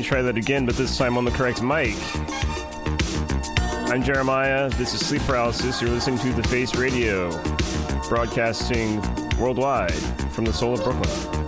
me try that again, but this time on the correct mic. I'm Jeremiah. This is Sleep Paralysis. You're listening to The Face Radio, broadcasting worldwide from the soul of Brooklyn.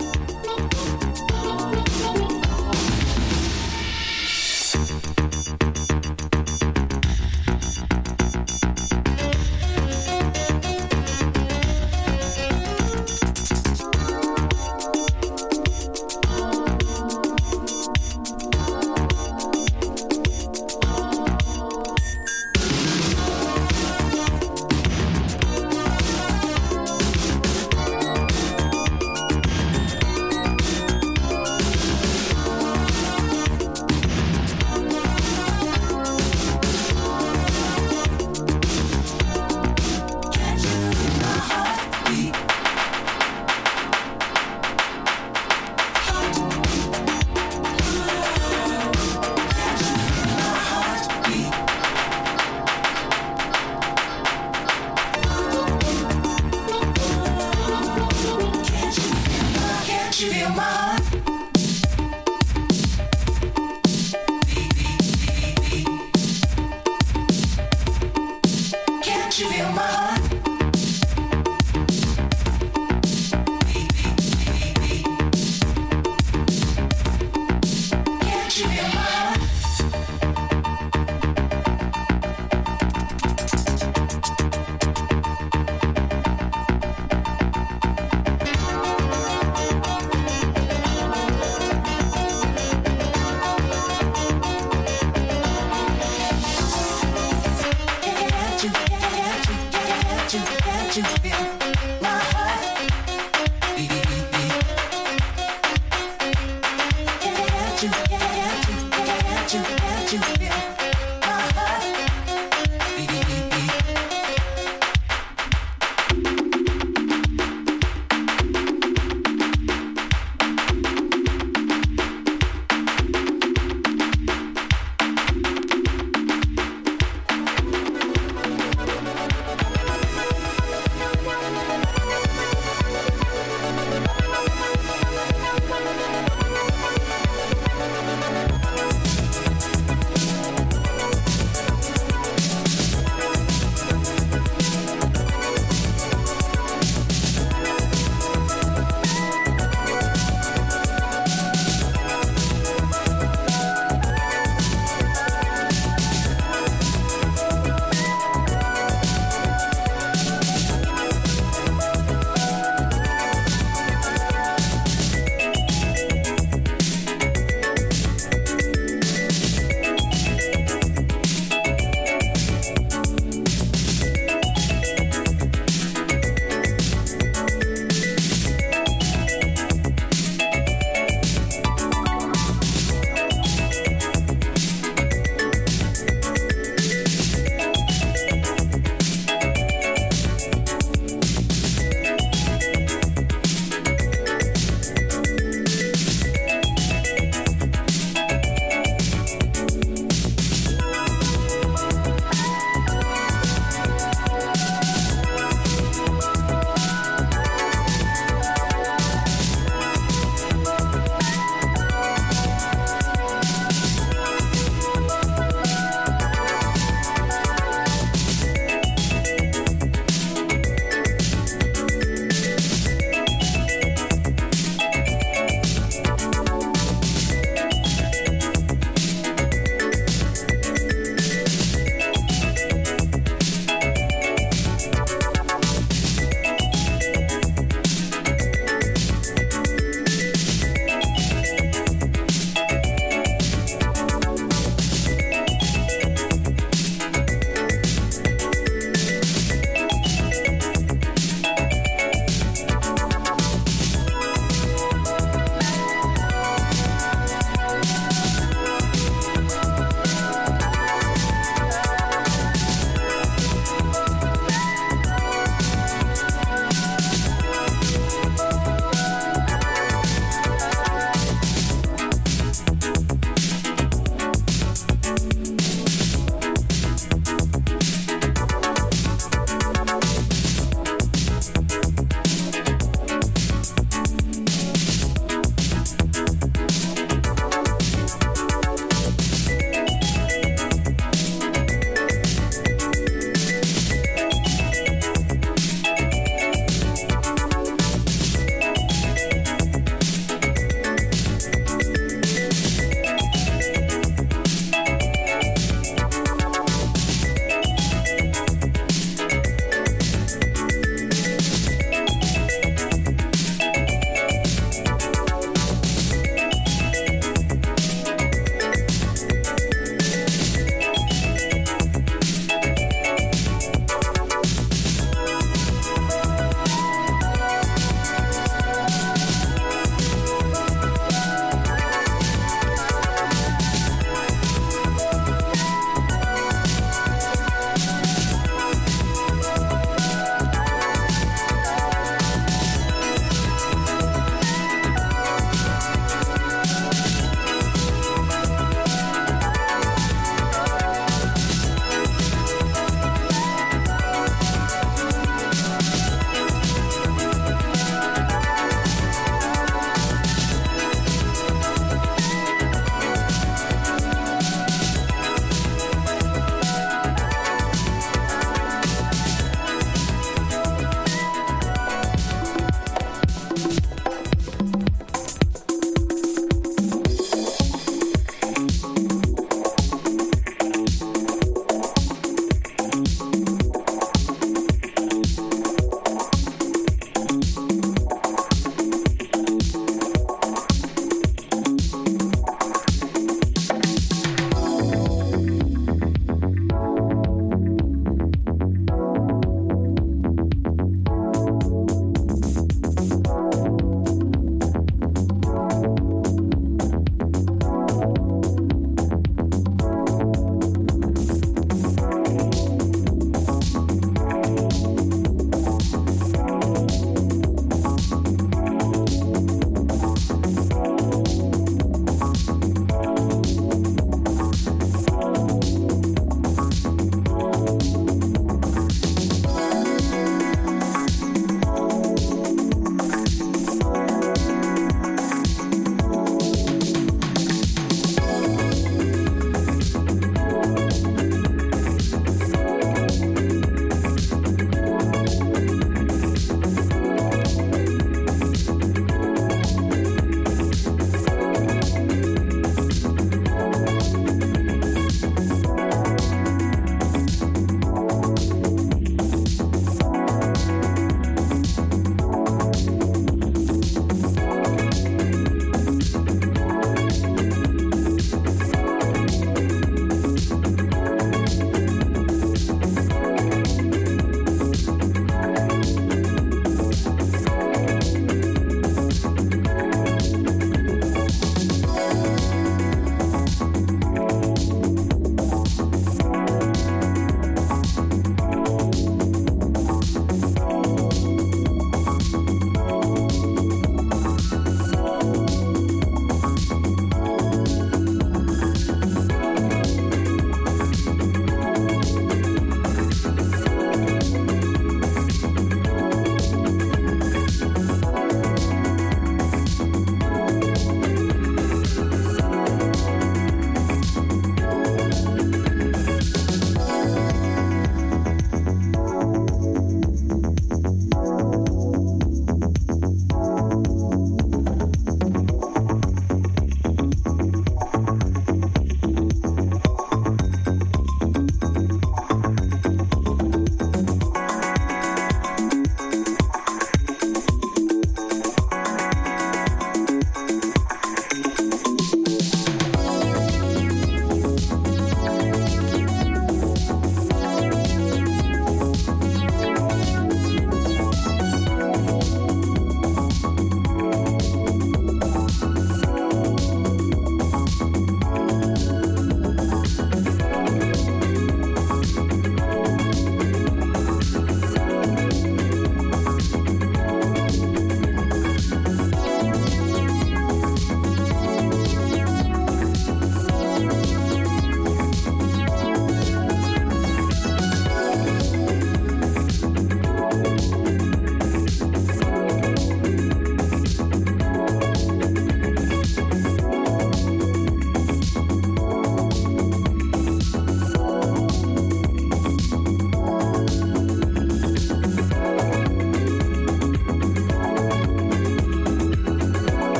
you.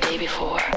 The day before.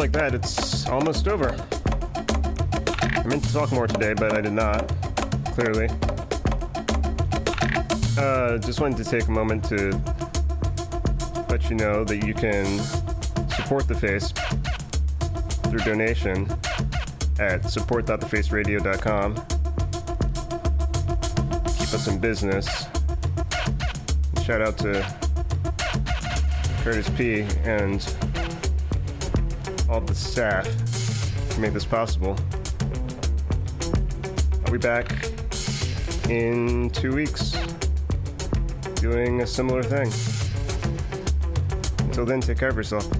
Like that, it's almost over. I meant to talk more today, but I did not, clearly. Uh, just wanted to take a moment to let you know that you can support the face through donation at support.thefaceradio.com. Keep us in business. Shout out to Curtis P. and staff who made this possible. I'll be back in two weeks doing a similar thing. Until then, take care of yourself.